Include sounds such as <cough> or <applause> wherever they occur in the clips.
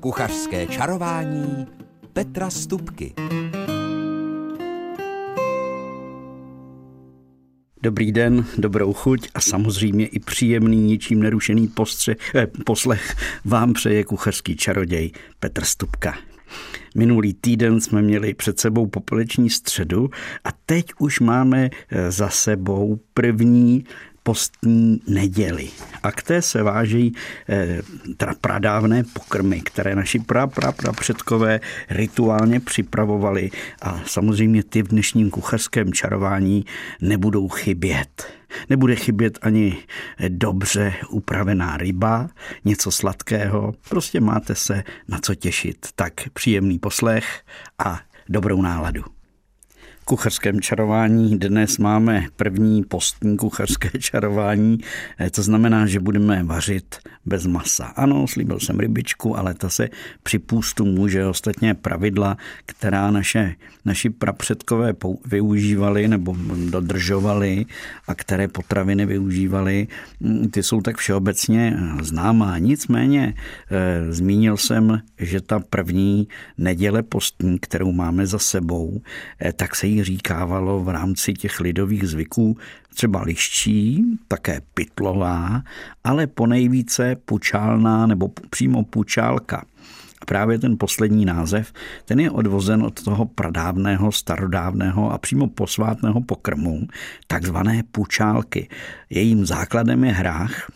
Kuchařské čarování Petra Stupky. Dobrý den, dobrou chuť a samozřejmě i příjemný, ničím nerušený postře, eh, poslech vám přeje kuchařský čaroděj Petr Stupka. Minulý týden jsme měli před sebou popoleční středu a teď už máme eh, za sebou první postní neděli. A k té se váží eh, teda pradávné pokrmy, které naši pra, pra, pra předkové rituálně připravovali a samozřejmě ty v dnešním kuchařském čarování nebudou chybět. Nebude chybět ani dobře upravená ryba, něco sladkého, prostě máte se na co těšit. Tak příjemný poslech a dobrou náladu kuchařském čarování. Dnes máme první postní kuchařské <laughs> čarování, eh, to znamená, že budeme vařit bez masa. Ano, slíbil jsem rybičku, ale ta se při půstu může ostatně pravidla, která naše, naši prapředkové využívali nebo dodržovali a které potraviny využívali, mm, ty jsou tak všeobecně známá. Nicméně eh, zmínil jsem, že ta první neděle postní, kterou máme za sebou, eh, tak se jí říkávalo v rámci těch lidových zvyků třeba liščí, také pytlová, ale ponejvíce pučálná nebo přímo pučálka. A právě ten poslední název, ten je odvozen od toho pradávného, starodávného a přímo posvátného pokrmu, takzvané pučálky. Jejím základem je hrách,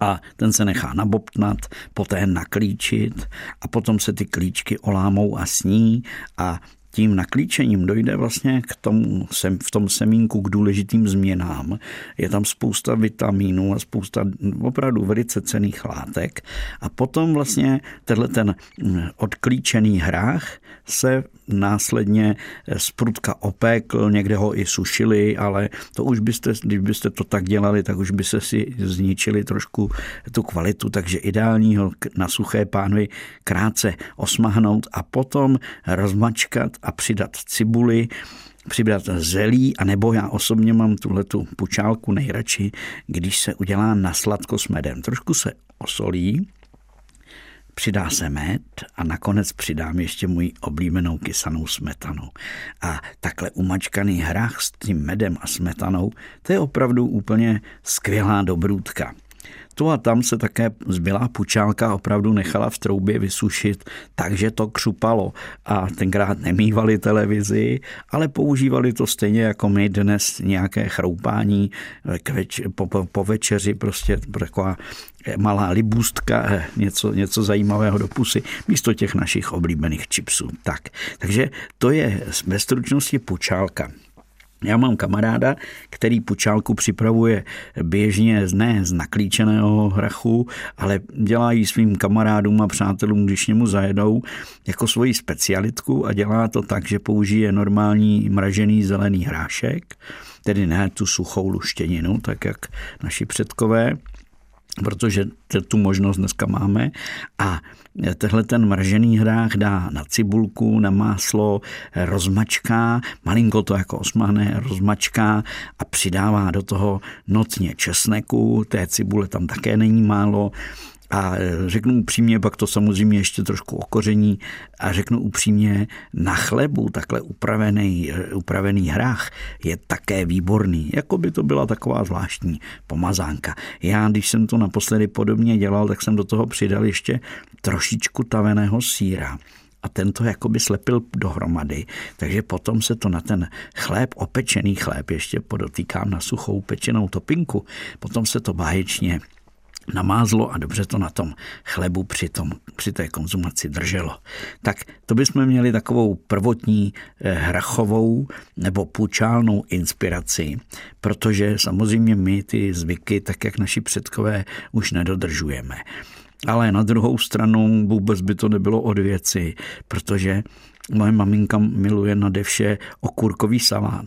a ten se nechá nabobtnat, poté naklíčit a potom se ty klíčky olámou a sní a tím naklíčením dojde vlastně k tomu, v tom semínku k důležitým změnám. Je tam spousta vitamínů a spousta opravdu velice cených látek. A potom vlastně tenhle ten mm, odklíčený hrách se následně z prudka opékl, někde ho i sušili, ale to už byste, když byste to tak dělali, tak už byste si zničili trošku tu kvalitu, takže ideální ho na suché pánvi krátce osmahnout a potom rozmačkat a přidat cibuli, přidat zelí, a nebo já osobně mám tuhle tu pučálku nejradši, když se udělá na sladko s medem. Trošku se osolí, přidá se med a nakonec přidám ještě můj oblíbenou kysanou smetanu. A takhle umačkaný hrách s tím medem a smetanou, to je opravdu úplně skvělá dobrůdka. Tu a tam se také zbylá pučálka opravdu nechala v troubě vysušit, takže to křupalo. A tenkrát nemývali televizi, ale používali to stejně jako my dnes nějaké chroupání več- po, po, po večeři, prostě taková malá libůstka, eh, něco, něco zajímavého do pusy, místo těch našich oblíbených čipsů. Tak, takže to je ve stručnosti pučálka. Já mám kamaráda, který pučálku připravuje běžně ne z naklíčeného hrachu, ale dělá ji svým kamarádům a přátelům, když němu zajedou, jako svoji specialitku a dělá to tak, že použije normální mražený zelený hrášek, tedy ne tu suchou luštěninu, tak jak naši předkové, protože tu možnost dneska máme. A tehle ten mražený hrách dá na cibulku, na máslo, rozmačká, malinko to jako osmahne, rozmačká a přidává do toho nocně česneku, té cibule tam také není málo, a řeknu upřímně, pak to samozřejmě ještě trošku okoření a řeknu upřímně, na chlebu takhle upravený, upravený hrách je také výborný. Jako by to byla taková zvláštní pomazánka. Já, když jsem to naposledy podobně dělal, tak jsem do toho přidal ještě trošičku taveného síra a ten to jakoby slepil dohromady, takže potom se to na ten chléb, opečený chléb, ještě podotýkám na suchou pečenou topinku, potom se to báječně namázlo a dobře to na tom chlebu při, tom, při té konzumaci drželo. Tak to bychom měli takovou prvotní eh, hrachovou nebo půčálnou inspiraci, protože samozřejmě my ty zvyky, tak jak naši předkové, už nedodržujeme. Ale na druhou stranu vůbec by to nebylo od věci, protože Moje maminka miluje nade vše okurkový salát.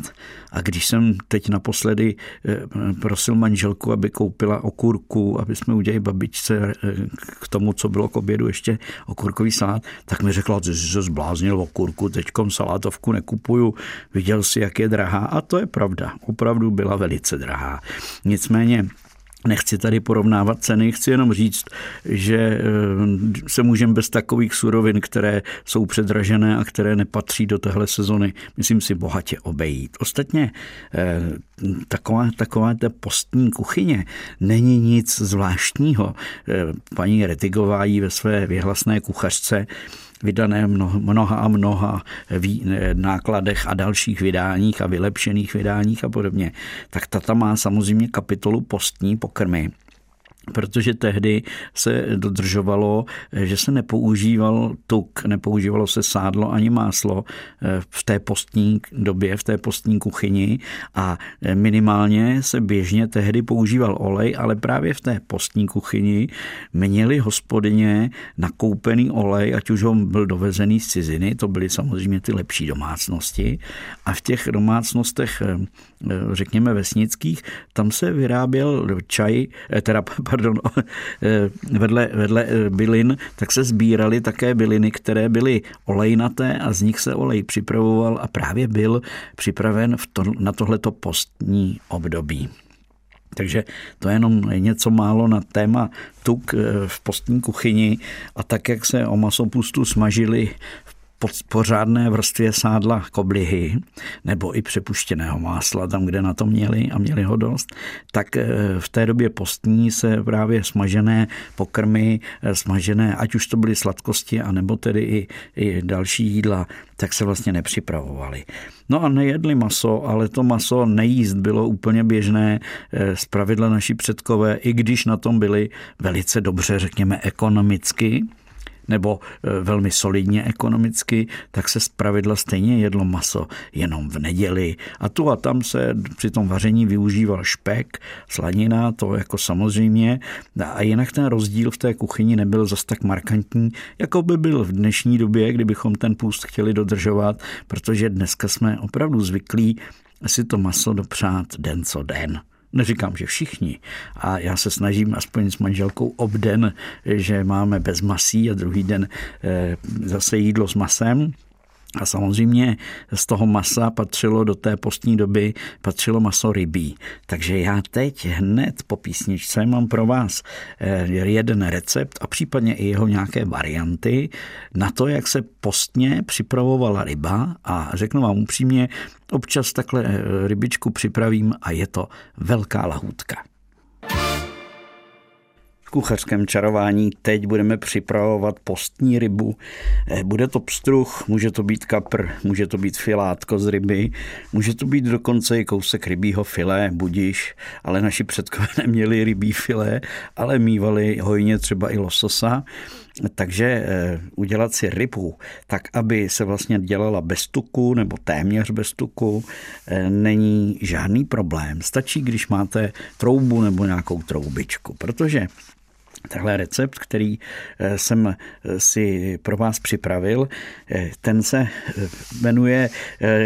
A když jsem teď naposledy eh, prosil manželku, aby koupila okurku, aby jsme udělali babičce eh, k tomu, co bylo k obědu ještě okurkový salát, tak mi řekla, že jsi se zbláznil okurku, teďkom salátovku nekupuju, viděl si, jak je drahá. A to je pravda, opravdu byla velice drahá. Nicméně Nechci tady porovnávat ceny, chci jenom říct, že eh, se můžeme bez takových surovin, které jsou předražené a které nepatří do téhle sezony, myslím si, bohatě obejít. Ostatně eh, taková, taková ta postní kuchyně není nic zvláštního. Eh, paní Retigová jí ve své vyhlasné kuchařce vydané mnoha a mnoha nákladech a dalších vydáních a vylepšených vydáních a podobně, tak ta tam má samozřejmě kapitolu postní pokrmy protože tehdy se dodržovalo, že se nepoužíval tuk, nepoužívalo se sádlo ani máslo eh, v té postní době, v té postní kuchyni. A minimálně se běžně tehdy používal olej, ale právě v té postní kuchyni měli hospodyně nakoupený olej, ať už ho byl dovezený z ciziny, to byly samozřejmě ty lepší domácnosti. A v těch domácnostech eh, řekněme vesnických, tam se vyráběl čaj, eh, teda <laughs> pardon, eh, vedle, vedle eh, bylin, tak se sbíraly také byliny, které byly olejnaté a z nich se olej připravoval a právě byl připraven v to, na tohleto postní období. Takže to je jenom něco málo na téma tuk v postní kuchyni a tak, jak se o masopustu smažili pořádné vrstvě sádla koblihy nebo i přepuštěného másla, tam, kde na to měli a měli ho dost, tak eh, v té době postní se právě smažené pokrmy, eh, smažené, ať už to byly sladkosti, anebo tedy i, i další jídla, tak se vlastně nepřipravovaly. No a nejedli maso, ale to maso nejíst bylo úplně běžné. Eh, z pravidla naši předkové, i když na tom byli velice dobře, řekněme, ekonomicky, nebo e, velmi solidně ekonomicky, tak se zpravidla stejně jedlo maso jenom v neděli. A tu a tam se při tom vaření využíval špek, slanina, to jako samozřejmě. A jinak ten rozdíl v té kuchyni nebyl zas tak markantní, jako by byl v dnešní době, kdybychom ten půst chtěli dodržovat, protože dneska jsme opravdu zvyklí si to maso dopřát den co den. Neříkám, že všichni. A já se snažím aspoň s manželkou obden, že máme bez masí a druhý den eh, zase jídlo s masem. A samozřejmě z toho masa patřilo do té postní doby, patřilo maso rybí. Takže já teď hned po písničce mám pro vás eh, jeden recept a případně i jeho nějaké varianty na to, jak se postně připravovala ryba a řeknu vám upřímně, občas takhle eh, rybičku připravím a je to velká lahůdka kuchařském čarování teď budeme připravovat postní rybu. Eh, bude to pstruh, může to být kapr, může to být filátko z ryby, může to být dokonce i kousek rybího filé, budiš, ale naši předkové <laughs> neměli rybí filé, ale mývali hojně třeba i lososa. Takže eh, udělat si rybu tak, aby se vlastně dělala bez tuku nebo téměř bez tuku, eh, není žádný problém. Stačí, když máte troubu nebo nějakou troubičku, protože Tahle recept, který eh, jsem eh, si pro vás připravil, eh, ten se jmenuje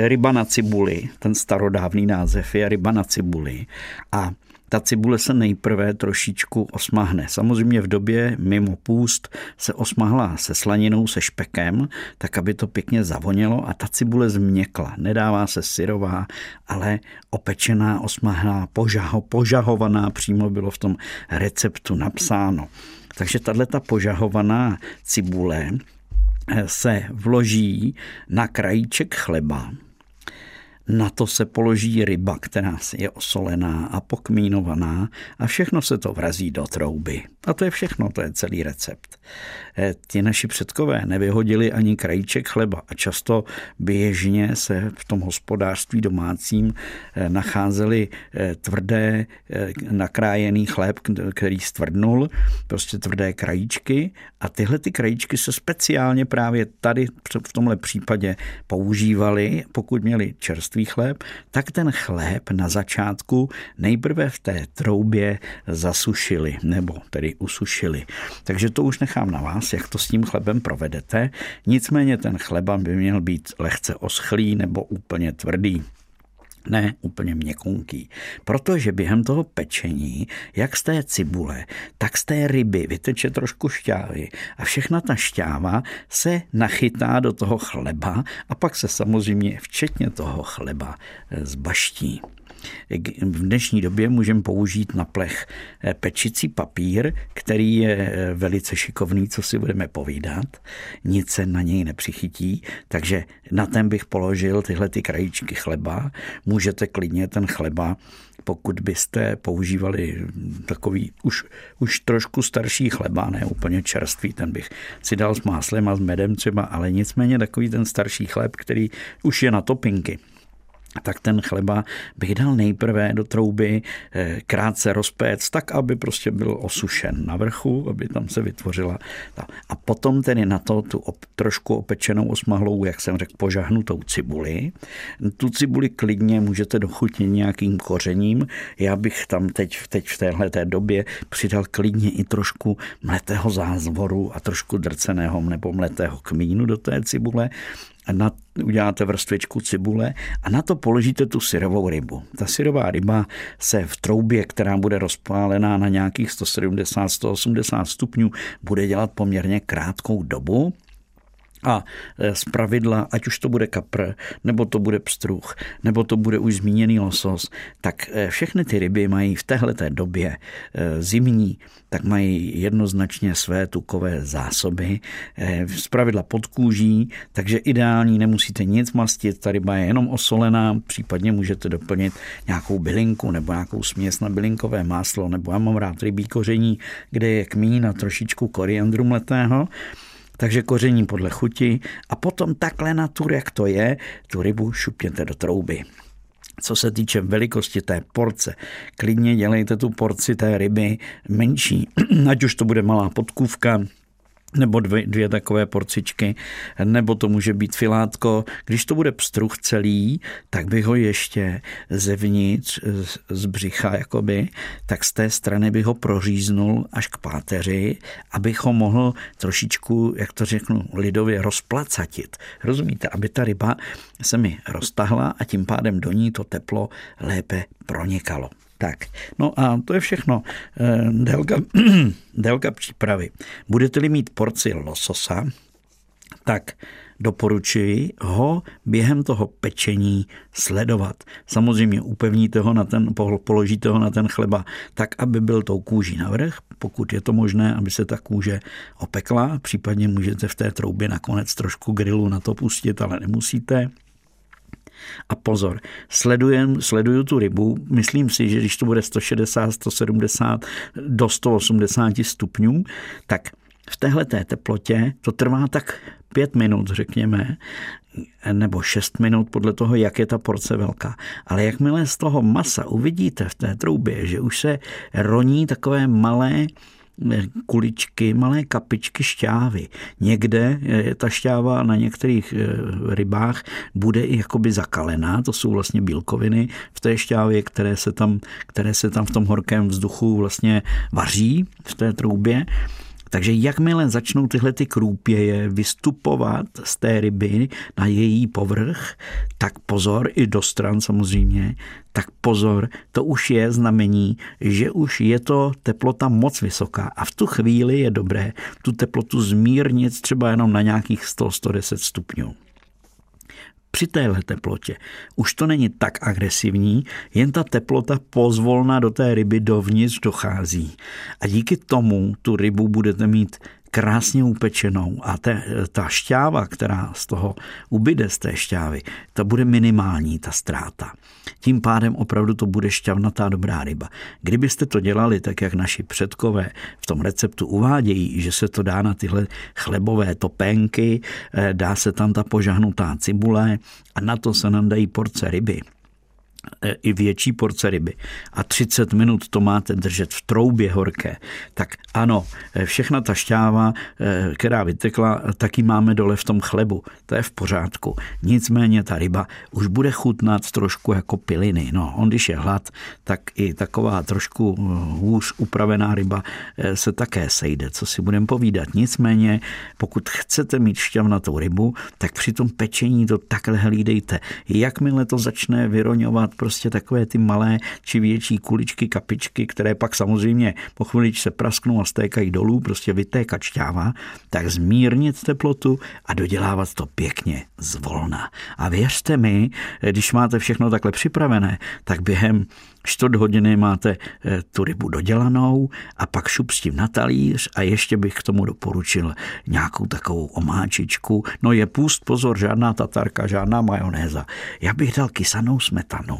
ryba na cibuli. Ten starodávný název je ryba na cibuli. A ta cibule se nejprve trošičku osmahne. Samozřejmě v době mimo půst se osmahla se slaninou, se špekem, tak aby to pěkně zavonělo a ta cibule změkla. Nedává se syrová, ale opečená, osmahná, požaho, požahovaná, přímo bylo v tom receptu napsáno. Takže tahle ta požahovaná cibule se vloží na krajíček chleba, na to se položí ryba, která je osolená a pokmínovaná a všechno se to vrazí do trouby. A to je všechno, to je celý recept. Eh, ti naši předkové nevyhodili ani krajíček chleba a často běžně se v tom hospodářství domácím eh, nacházeli eh, tvrdé nakrájený chléb, který stvrdnul, prostě tvrdé krajíčky a tyhle ty krajíčky se speciálně právě tady v tomhle případě používaly, pokud měli čerstvý chléb, tak ten chléb na začátku nejprve v té troubě zasušili, nebo tedy usušili. Takže to už nechám na vás, jak to s tím chlebem provedete. Nicméně ten chleba by měl být lehce oschlý nebo úplně tvrdý ne úplně měkunký. Protože během toho pečení, jak z té cibule, tak z té ryby vyteče trošku šťávy a všechna ta šťáva se nachytá do toho chleba a pak se samozřejmě včetně toho chleba zbaští. V dnešní době můžeme použít na plech eh, pečicí papír, který je eh, velice šikovný, co si budeme povídat. Nic se na něj nepřichytí, takže na ten bych položil tyhle ty krajíčky chleba. Můžete klidně ten chleba pokud byste používali takový už, už trošku starší chleba, ne úplně čerstvý, ten bych si dal s máslem a s medem třeba, ale nicméně takový ten starší chléb, který už je na topinky tak ten chleba bych dal nejprve do trouby eh, krátce rozpéct, tak, aby prostě byl osušen na vrchu, aby tam se vytvořila. A potom tedy na to tu op, trošku opečenou osmahlou, jak jsem řekl, požahnutou cibuli. Tu cibuli klidně můžete dochutit nějakým kořením. Já bych tam teď, teď v téhle té době přidal klidně i trošku mletého zázvoru a trošku drceného nebo mletého kmínu do té cibule na, uděláte vrstvičku cibule a na to položíte tu syrovou rybu. Ta syrová ryba se v troubě, která bude rozpálená na nějakých 170-180 stupňů, bude dělat poměrně krátkou dobu a e, z pravidla, ať už to bude kapr, nebo to bude pstruh, nebo to bude už zmíněný losos, tak e, všechny ty ryby mají v téhleté době e, zimní, tak mají jednoznačně své tukové zásoby, z pravidla pod kůží, takže ideální, nemusíte nic mastit, ta ryba je jenom osolená, případně můžete doplnit nějakou bylinku nebo nějakou směs na bylinkové máslo, nebo já mám rád rybí koření, kde je kmín a trošičku koriandru mletého, takže koření podle chuti a potom takhle na tur, jak to je, tu rybu šupněte do trouby. Co se týče velikosti té porce, klidně dělejte tu porci té ryby menší, <clears throat> ať už to bude malá podkůvka, nebo dvě, dvě takové porcičky, nebo to může být filátko. Když to bude pstruh celý, tak bych ho ještě zevnitř, z břicha jakoby, tak z té strany bych ho proříznul až k páteři, abych ho mohl trošičku, jak to řeknu, lidově rozplacatit. Rozumíte? Aby ta ryba se mi roztahla a tím pádem do ní to teplo lépe pronikalo. Tak, no a to je všechno. Eh, délka, <clears throat> délka přípravy. Budete-li mít porci lososa, tak doporučuji ho během toho pečení sledovat. Samozřejmě upevníte ho na ten, položíte ho na ten chleba tak, aby byl tou kůží navrh, pokud je to možné, aby se ta kůže opekla, případně můžete v té troubě nakonec trošku grilu na to pustit, ale nemusíte. A pozor, sledujem, sleduju tu rybu, myslím si, že když to bude 160, 170 do 180 stupňů, tak v téhle teplotě to trvá tak pět minut, řekněme, nebo šest minut podle toho, jak je ta porce velká. Ale jakmile z toho masa uvidíte v té troubě, že už se roní takové malé kuličky, malé kapičky šťávy. Někde ta šťáva na některých eh, rybách bude i jakoby zakalená, to jsou vlastně bílkoviny v té šťávě, které se tam, které se tam v tom horkém vzduchu vlastně vaří v té troubě. Takže jakmile začnou tyhle ty krůpěje vystupovat z té ryby na její povrch, tak pozor i do stran samozřejmě, tak pozor, to už je znamení, že už je to teplota moc vysoká. A v tu chvíli je dobré tu teplotu zmírnit třeba jenom na nějakých 100-110 stupňů při téhle teplotě už to není tak agresivní, jen ta teplota pozvolna do té ryby dovnitř dochází. A díky tomu tu rybu budete mít krásně upečenou a te, ta šťáva, která z toho ubyde z té šťávy, ta bude minimální, ta ztráta. Tím pádem opravdu to bude šťavnatá dobrá ryba. Kdybyste to dělali tak, jak naši předkové v tom receptu uvádějí, že se to dá na tyhle chlebové topénky, eh, dá se tam ta požahnutá cibule a na to se nám dají porce ryby, i větší porce ryby a 30 minut to máte držet v troubě horké, tak ano, e, všechna ta šťáva, e, která vytekla, taky máme dole v tom chlebu. To je v pořádku. Nicméně ta ryba už bude chutnat trošku jako piliny. No, on když je hlad, tak i taková trošku hůř upravená ryba se také sejde, co si budeme povídat. Nicméně, pokud chcete mít šťavnatou rybu, tak při tom pečení to takhle hlídejte. Jakmile to začne vyroňovat prostě takové ty malé či větší kuličky, kapičky, které pak samozřejmě po chvilič se prasknou a stékají dolů, prostě vytékat šťáva, tak zmírnit teplotu a dodělávat to pěkně zvolna. A věřte mi, když máte všechno takhle připravené, tak během čtvrt hodiny máte eh, tu rybu dodělanou a pak šup s tím na talíř a ještě bych k tomu doporučil nějakou takovou omáčičku. No je půst, pozor, žádná tatarka, žádná majonéza. Já bych dal kysanou smetanu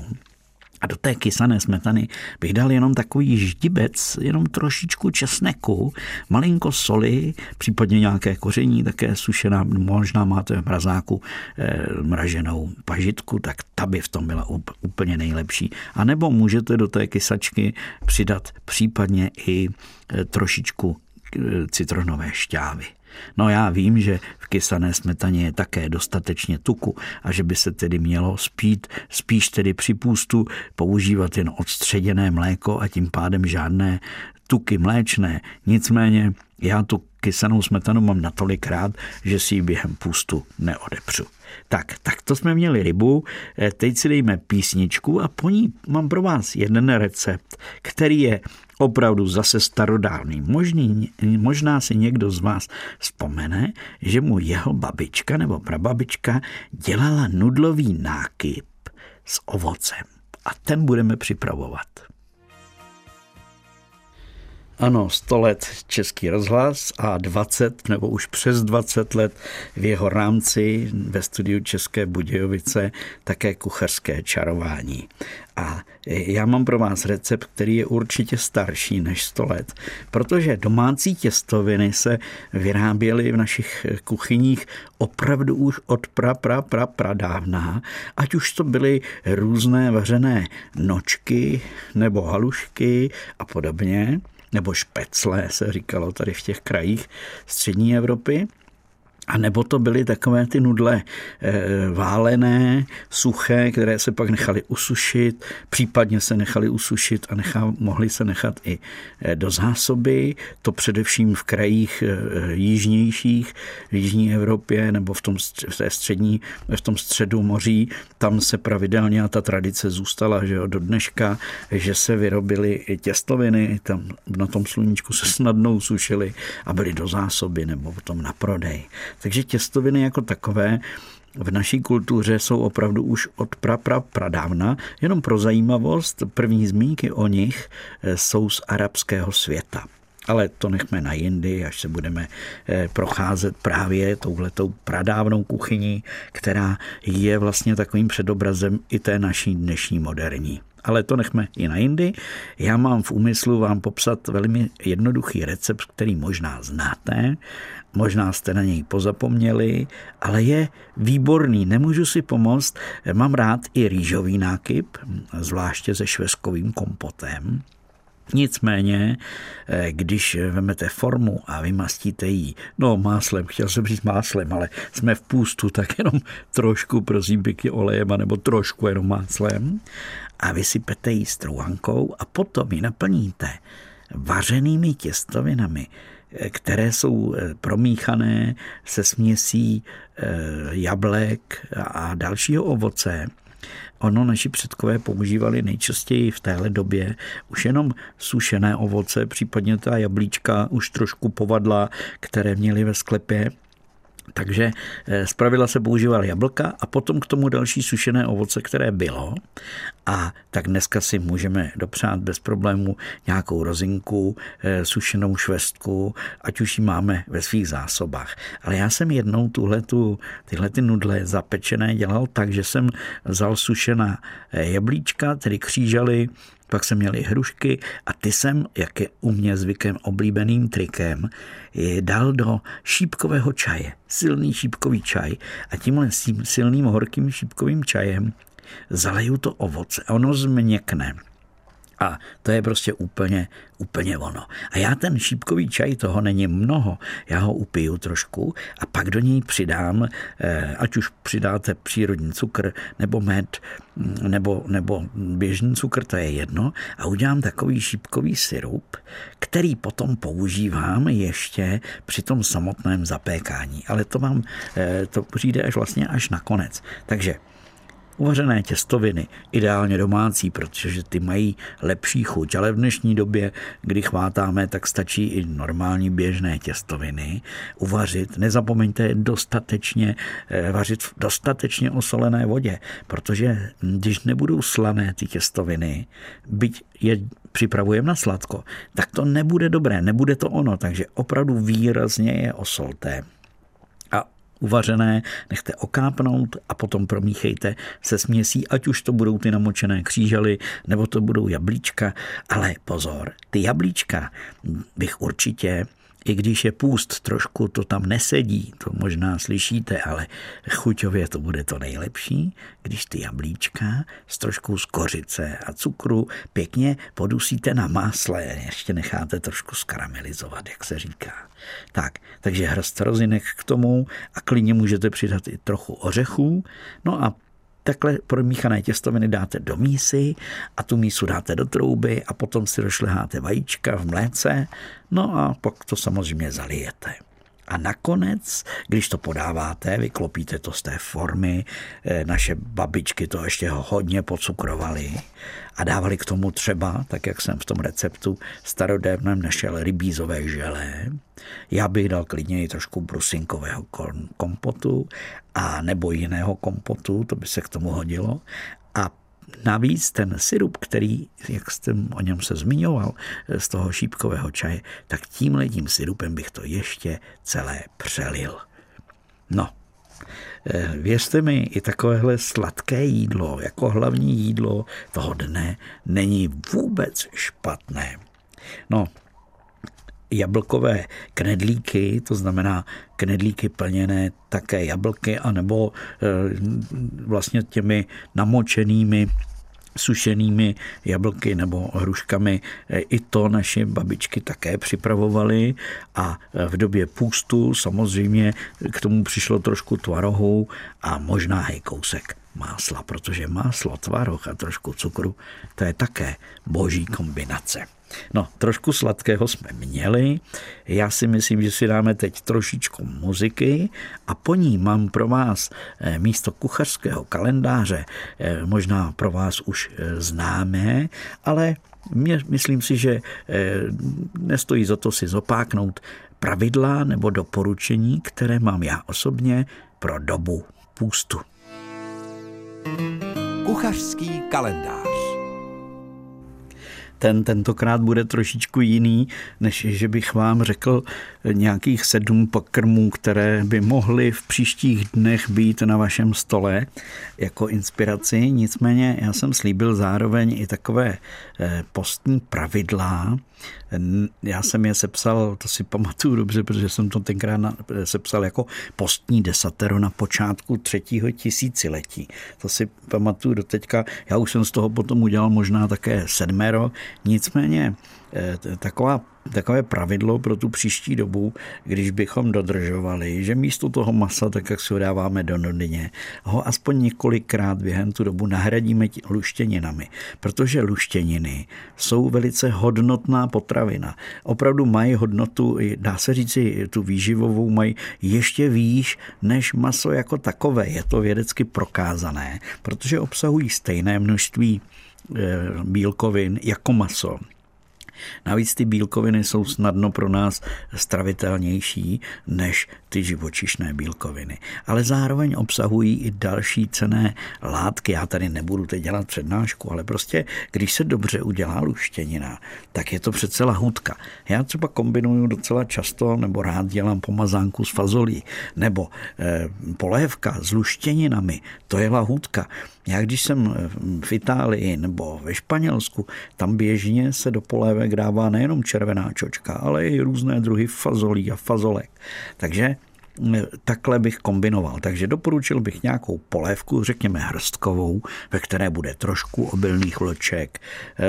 a do té kysané smetany bych dal jenom takový ždibec, jenom trošičku česneku, malinko soli, případně nějaké koření, také sušená, možná máte v mrazáku eh, mraženou pažitku, tak ta by v tom byla úplně nejlepší. A nebo můžete do té kysačky přidat případně i eh, trošičku eh, citronové šťávy. No já vím, že v kysané smetaně je také dostatečně tuku a že by se tedy mělo spít, spíš tedy při půstu používat jen odstředěné mléko a tím pádem žádné tuky mléčné. Nicméně já tu kysanou smetanu mám natolik rád, že si ji během půstu neodepřu. Tak, tak to jsme měli rybu, eh, teď si dejme písničku a po ní mám pro vás jeden recept, který je opravdu zase starodávný. Možný, možná si někdo z vás vzpomene, že mu jeho babička nebo prababička dělala nudlový nákyp s ovocem. A ten budeme připravovat. Ano, 100 let Český rozhlas a 20 nebo už přes 20 let v jeho rámci ve studiu České Budějovice také kuchařské čarování. A já mám pro vás recept, který je určitě starší než 100 let, protože domácí těstoviny se vyráběly v našich kuchyních opravdu už od pra, pra, pra, pra dávna, ať už to byly různé vařené nočky nebo halušky a podobně nebo špecle se říkalo tady v těch krajích střední Evropy. A nebo to byly takové ty nudle eh, válené, suché, které se pak nechaly usušit, případně se nechaly usušit a nechá, mohly se nechat i eh, do zásoby. To především v krajích eh, jižnějších, v jižní Evropě nebo v, tom, v té střední, v tom středu moří, tam se pravidelně a ta tradice zůstala, že jo, do dneška, že se vyrobily i těstoviny, tam na tom sluníčku se snadno usušily a byly do zásoby nebo potom na prodej. Takže těstoviny jako takové v naší kultuře jsou opravdu už od pra, pra, pradávna. Jenom pro zajímavost, první zmínky o nich eh, jsou z arabského světa. Ale to nechme na jindy, až se budeme eh, procházet právě touhletou pradávnou kuchyní, která je vlastně takovým předobrazem i té naší dnešní moderní ale to nechme i na jindy. Já mám v úmyslu vám popsat velmi jednoduchý recept, který možná znáte, možná jste na něj pozapomněli, ale je výborný, nemůžu si pomoct. Mám rád i rýžový nákyp, zvláště se šveskovým kompotem. Nicméně, když vemete formu a vymastíte ji, no máslem, chtěl jsem říct máslem, ale jsme v půstu, tak jenom trošku, prosím pěkně, olejem, nebo trošku jenom máslem a vysypete ji strouhankou a potom ji naplníte vařenými těstovinami, které jsou eh, promíchané se směsí eh, jablek a dalšího ovoce. Ono naši předkové používali nejčastěji v téhle době už jenom sušené ovoce, případně ta jablíčka už trošku povadla, které měli ve sklepě takže eh, zpravidla se používal jablka a potom k tomu další sušené ovoce, které bylo. A tak dneska si můžeme dopřát bez problémů nějakou rozinku, eh, sušenou švestku, ať už ji máme ve svých zásobách. Ale já jsem jednou tuhletu, tyhle ty nudle zapečené dělal tak, že jsem vzal sušená eh, jablíčka, tedy křížaly, pak jsem měl i hrušky a ty jsem, jak je u mě zvykem oblíbeným trikem, je dal do šípkového čaje. Silný šípkový čaj a tímhle silným horkým šípkovým čajem zaleju to ovoce a ono změkne. A to je prostě úplně, úplně ono. A já ten šípkový čaj, toho není mnoho, já ho upiju trošku a pak do něj přidám, eh, ať už přidáte přírodní cukr, nebo med, mm, nebo, nebo běžný cukr, to je jedno, a udělám takový šípkový syrup, který potom používám ještě při tom samotném zapékání. Ale to vám, eh, to přijde až vlastně až na konec. Takže Uvařené těstoviny, ideálně domácí, protože ty mají lepší chuť, ale v dnešní době, kdy chvátáme, tak stačí i normální běžné těstoviny uvařit. Nezapomeňte dostatečně eh, vařit v dostatečně osolené vodě, protože když nebudou slané ty těstoviny, byť je připravujeme na sladko, tak to nebude dobré, nebude to ono, takže opravdu výrazně je osolte uvařené, nechte okápnout a potom promíchejte se směsí, ať už to budou ty namočené křížely, nebo to budou jablíčka. Ale pozor, ty jablíčka bych určitě i když je půst, trošku to tam nesedí, to možná slyšíte, ale chuťově to bude to nejlepší, když ty jablíčka s trošku z kořice a cukru pěkně podusíte na másle, ještě necháte trošku skaramelizovat, jak se říká. Tak, takže hrst rozinek k tomu a klidně můžete přidat i trochu ořechů, no a Takhle promíchané těstoviny dáte do mísy a tu mísu dáte do trouby a potom si rošleháte vajíčka v mléce, no a pak to samozřejmě zalijete. A nakonec, když to podáváte, vyklopíte to z té formy, eh, naše babičky to ještě hodně pocukrovaly a dávali k tomu třeba, tak jak jsem v tom receptu starodávném našel rybízové želé. Já bych dal klidně i trošku brusinkového kompotu a nebo jiného kompotu, to by se k tomu hodilo. A Navíc ten syrup, který, jak jsem o něm se zmiňoval, z toho šípkového čaje, tak tímhle tím syrupem bych to ještě celé přelil. No, Věřte mi, i takovéhle sladké jídlo, jako hlavní jídlo toho dne, není vůbec špatné. No, jablkové knedlíky, to znamená knedlíky plněné také jablky, anebo eh, vlastně těmi namočenými sušenými jablky nebo hruškami. I to naše babičky také připravovaly a v době půstu samozřejmě k tomu přišlo trošku tvarohu a možná i kousek másla, protože máslo, tvaroh a trošku cukru, to je také boží kombinace. No, trošku sladkého jsme měli. Já si myslím, že si dáme teď trošičku muziky a po ní mám pro vás eh, místo kuchařského kalendáře, eh, možná pro vás už eh, známé, ale myslím si, že nestojí za to si zopáknout pravidla nebo doporučení, které mám já osobně pro dobu půstu. Kuchařský kalendář ten tentokrát bude trošičku jiný, než že bych vám řekl nějakých sedm pokrmů, které by mohly v příštích dnech být na vašem stole jako inspiraci. Nicméně já jsem slíbil zároveň i takové eh, postní pravidla, já jsem je sepsal, to si pamatuju dobře, protože jsem to tenkrát sepsal jako postní desatero na počátku třetího tisíciletí. To si pamatuju do teďka. Já už jsem z toho potom udělal možná také sedmero. Nicméně taková, takové pravidlo pro tu příští dobu, když bychom dodržovali, že místo toho masa, tak jak si ho dáváme do nodině, ho aspoň několikrát během tu dobu nahradíme luštěninami, protože luštěniny jsou velice hodnotná potravina. Opravdu mají hodnotu, dá se říci, tu výživovou mají ještě výš než maso jako takové. Je to vědecky prokázané, protože obsahují stejné množství eh, bílkovin jako maso. Navíc ty bílkoviny jsou snadno pro nás stravitelnější než ty živočišné bílkoviny. Ale zároveň obsahují i další cené látky. Já tady nebudu teď dělat přednášku, ale prostě, když se dobře udělá luštěnina, tak je to přece lahůdka. Já třeba kombinuju docela často, nebo rád dělám pomazánku s fazolí, nebo eh, polévka s luštěninami, to je lahůdka. Já když jsem v Itálii nebo ve Španělsku, tam běžně se do polévek dává nejenom červená čočka, ale i různé druhy fazolí a fazolek. Takže takhle bych kombinoval. Takže doporučil bych nějakou polévku, řekněme hrstkovou, ve které bude trošku obilných vloček,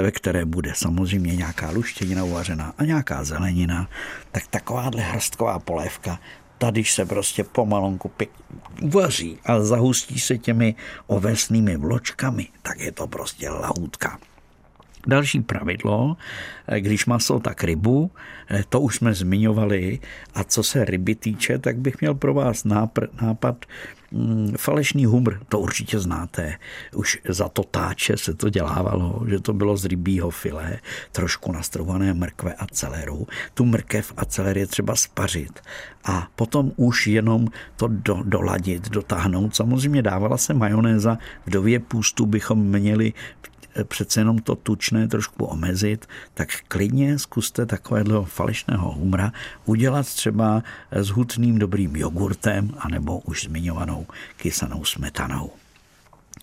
ve které bude samozřejmě nějaká luštěnina uvařená a nějaká zelenina. Tak takováhle hrstková polévka tady se prostě pomalonku uvaří a zahustí se těmi ovesnými vločkami, tak je to prostě lahůdka. Další pravidlo, když maso, tak rybu, to už jsme zmiňovali. A co se ryby týče, tak bych měl pro vás nápad mm, falešný humr, to určitě znáte. Už za to táče se to dělávalo, že to bylo z rybího filé, trošku nastrouhané mrkve a celeru. Tu mrkev a celer je třeba spařit a potom už jenom to do, doladit, dotáhnout. Samozřejmě dávala se majonéza, v dově půstu bychom měli přece jenom to tučné trošku omezit, tak klidně zkuste takového falešného humra udělat třeba s hutným dobrým jogurtem anebo už zmiňovanou kysanou smetanou.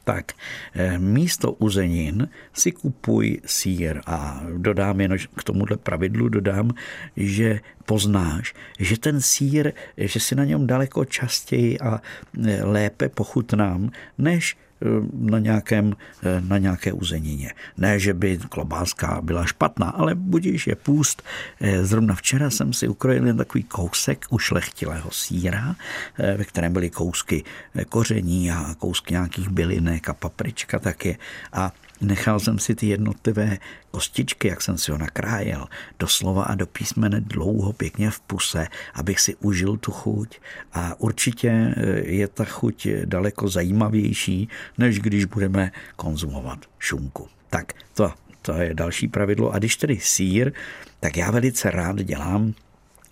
Tak eh, místo uzenin si kupuj sír a dodám jen k tomuhle pravidlu dodám, že poznáš, že ten sír, že si na něm daleko častěji a eh, lépe pochutnám, než na, nějakém, eh, na nějaké uzenině. Ne, že by klobáska byla špatná, ale budíš je půst. Eh, zrovna včera jsem si ukrojil jen takový kousek ušlechtilého síra, ve kterém byly kousky koření a kousky nějakých bylinek a paprička taky. A Nechal jsem si ty jednotlivé kostičky, jak jsem si ho nakrájel, doslova a do písmene dlouho pěkně v puse, abych si užil tu chuť. A určitě eh, je ta chuť daleko zajímavější, než když budeme konzumovat šunku. Tak to, to je další pravidlo. A když tedy sír, tak já velice rád dělám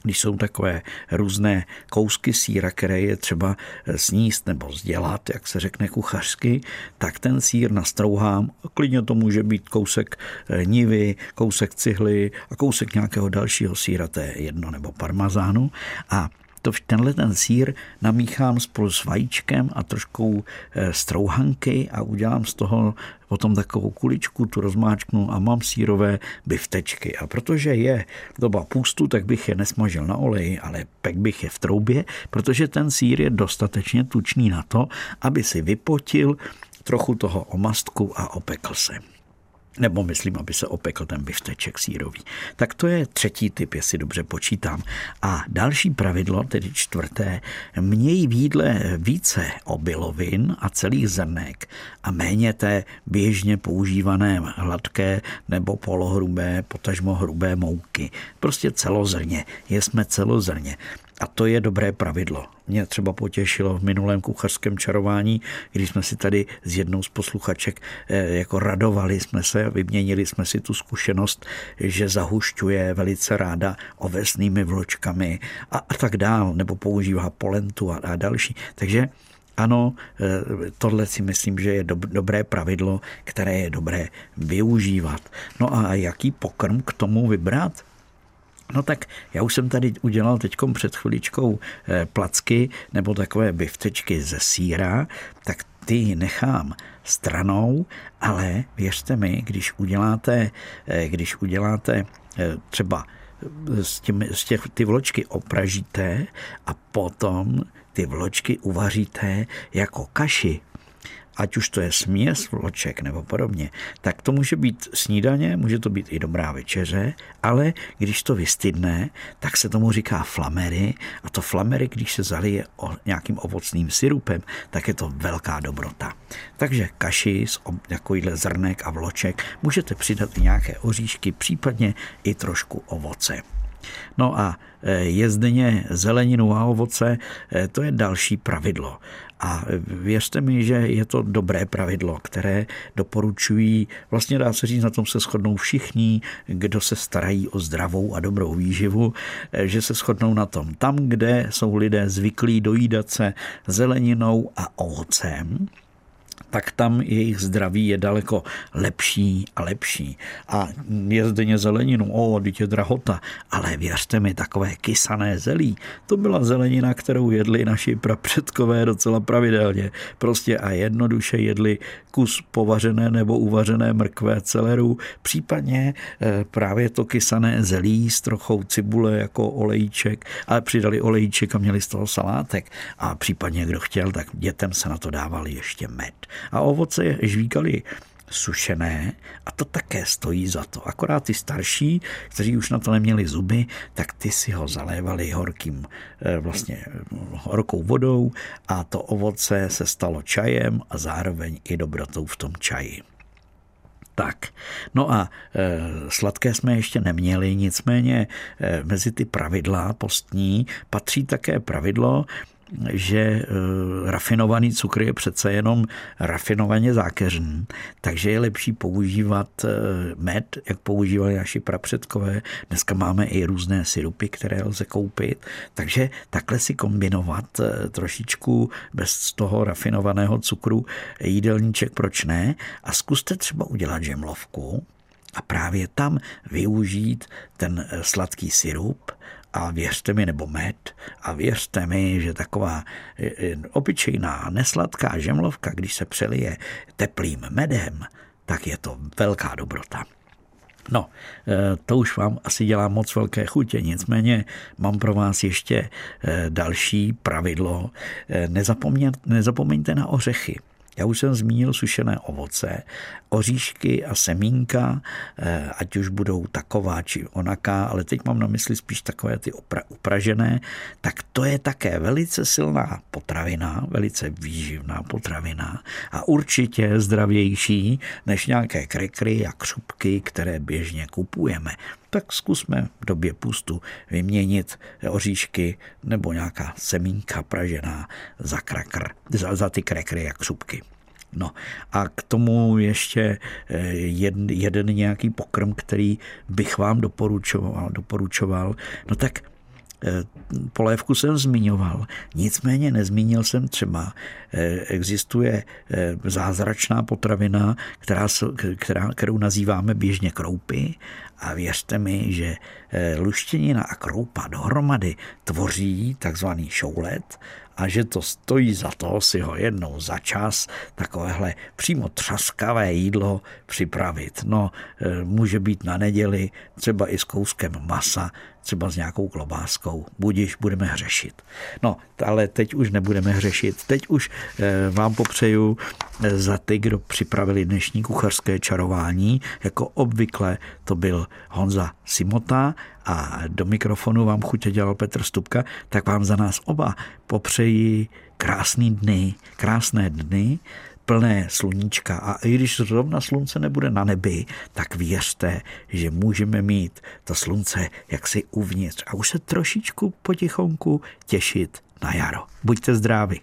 když jsou takové různé kousky síra, které je třeba sníst nebo sdělat, jak se řekne kuchařsky, tak ten sír nastrouhám. Klidně to může být kousek eh, nivy, kousek cihly a kousek nějakého dalšího síra, to je jedno, nebo parmazánu. A to, tenhle ten sír namíchám spolu s vajíčkem a troškou eh, strouhanky a udělám z toho potom takovou kuličku, tu rozmáčknu a mám sírové biftečky. A protože je doba půstu, tak bych je nesmažil na oleji, ale pek bych je v troubě, protože ten sír je dostatečně tučný na to, aby si vypotil trochu toho omastku a opekl se nebo myslím, aby se opekl ten bifteček sírový. Tak to je třetí typ, jestli dobře počítám. A další pravidlo, tedy čtvrté, měj v jídle více obilovin a celých zrnek a méně té běžně používané hladké nebo polohrubé, potažmo hrubé mouky. Prostě celozrně. Jesme celozrně. A to je dobré pravidlo. Mě třeba potěšilo v minulém kuchařském čarování, když jsme si tady s jednou z posluchaček eh, jako radovali jsme se, vyměnili jsme si tu zkušenost, že zahušťuje velice ráda ovesnými vločkami a, a tak dál, nebo používá polentu a, a další. Takže ano, eh, tohle si myslím, že je dobré pravidlo, které je dobré využívat. No a jaký pokrm k tomu vybrat? No tak já už jsem tady udělal teď před chviličkou eh, placky nebo takové biftečky ze síra, tak ty nechám stranou, ale věřte mi, když uděláte, eh, když uděláte eh, třeba z, těmi, z těch, ty vločky opražíte a potom ty vločky uvaříte jako kaši ať už to je směs vloček nebo podobně, tak to může být snídaně, může to být i dobrá večeře, ale když to vystydne, tak se tomu říká flamery a to flamery, když se zalije o nějakým ovocným syrupem, tak je to velká dobrota. Takže kaši z takovýhle zrnek a vloček můžete přidat i nějaké oříšky, případně i trošku ovoce. No a e, jezdeně zeleninu a ovoce, e, to je další pravidlo. A věřte mi, že je to dobré pravidlo, které doporučují, vlastně dá se říct, na tom se shodnou všichni, kdo se starají o zdravou a dobrou výživu, že se shodnou na tom. Tam, kde jsou lidé zvyklí dojídat se zeleninou a ovocem, tak tam jejich zdraví je daleko lepší a lepší. A jezdeně zeleninu, o, teď je drahota, ale věřte mi, takové kysané zelí, to byla zelenina, kterou jedli naši prapředkové docela pravidelně. Prostě a jednoduše jedli kus povařené nebo uvařené mrkve celeru, případně eh, právě to kysané zelí s trochou cibule jako olejček, ale přidali olejček a měli z toho salátek. A případně, kdo chtěl, tak dětem se na to dávali ještě med a ovoce žvíkali sušené a to také stojí za to. Akorát ty starší, kteří už na to neměli zuby, tak ty si ho zalévali horkým, eh, vlastně horkou vodou a to ovoce se stalo čajem a zároveň i dobrotou v tom čaji. Tak, no a e, sladké jsme ještě neměli, nicméně e, mezi ty pravidla postní patří také pravidlo, že e, rafinovaný cukr je přece jenom rafinovaně zákeřný, takže je lepší používat e, med, jak používali naši prapředkové. Dneska máme i různé syrupy, které lze koupit, takže takhle si kombinovat e, trošičku bez toho rafinovaného cukru jídelníček, proč ne? A zkuste třeba udělat žemlovku, a právě tam využít ten sladký syrup a věřte mi, nebo med, a věřte mi, že taková e, e, obyčejná nesladká žemlovka, když se přelije teplým medem, tak je to velká dobrota. No, e, to už vám asi dělá moc velké chutě, nicméně mám pro vás ještě další pravidlo. Nezapomeňte na ořechy. Já už jsem zmínil sušené ovoce, oříšky a semínka, eh, ať už budou taková či onaká, ale teď mám na mysli spíš takové ty upražené, tak to je také velice silná potravina, velice výživná potravina a určitě zdravější než nějaké krekry a křupky, které běžně kupujeme tak zkusme v době pustu vyměnit oříšky nebo nějaká semínka pražená za, krakr, za, za ty krekry a křupky. No a k tomu ještě eh, jeden, jeden nějaký pokrm, který bych vám doporučoval, doporučoval. No tak eh, polévku jsem zmiňoval, nicméně nezmínil jsem třeba, eh, existuje zázračná potravina, která, která, kterou nazýváme běžně kroupy a věřte mi, že luštěnina a kroupa dohromady tvoří takzvaný šoulet a že to stojí za to si ho jednou za čas takovéhle přímo třaskavé jídlo připravit. No, e, může být na neděli, třeba i s kouskem masa, třeba s nějakou klobáskou. Budiš, budeme hřešit. No, ale teď už nebudeme hřešit. Teď už e, vám popřeju za ty, kdo připravili dnešní kuchařské čarování. Jako obvykle to byl Honza Simota a do mikrofonu vám chutě dělal Petr Stupka, tak vám za nás oba popřeji krásný dny, krásné dny, plné sluníčka a i když zrovna slunce nebude na nebi, tak věřte, že můžeme mít to slunce jaksi uvnitř a už se trošičku potichonku těšit na jaro. Buďte zdraví.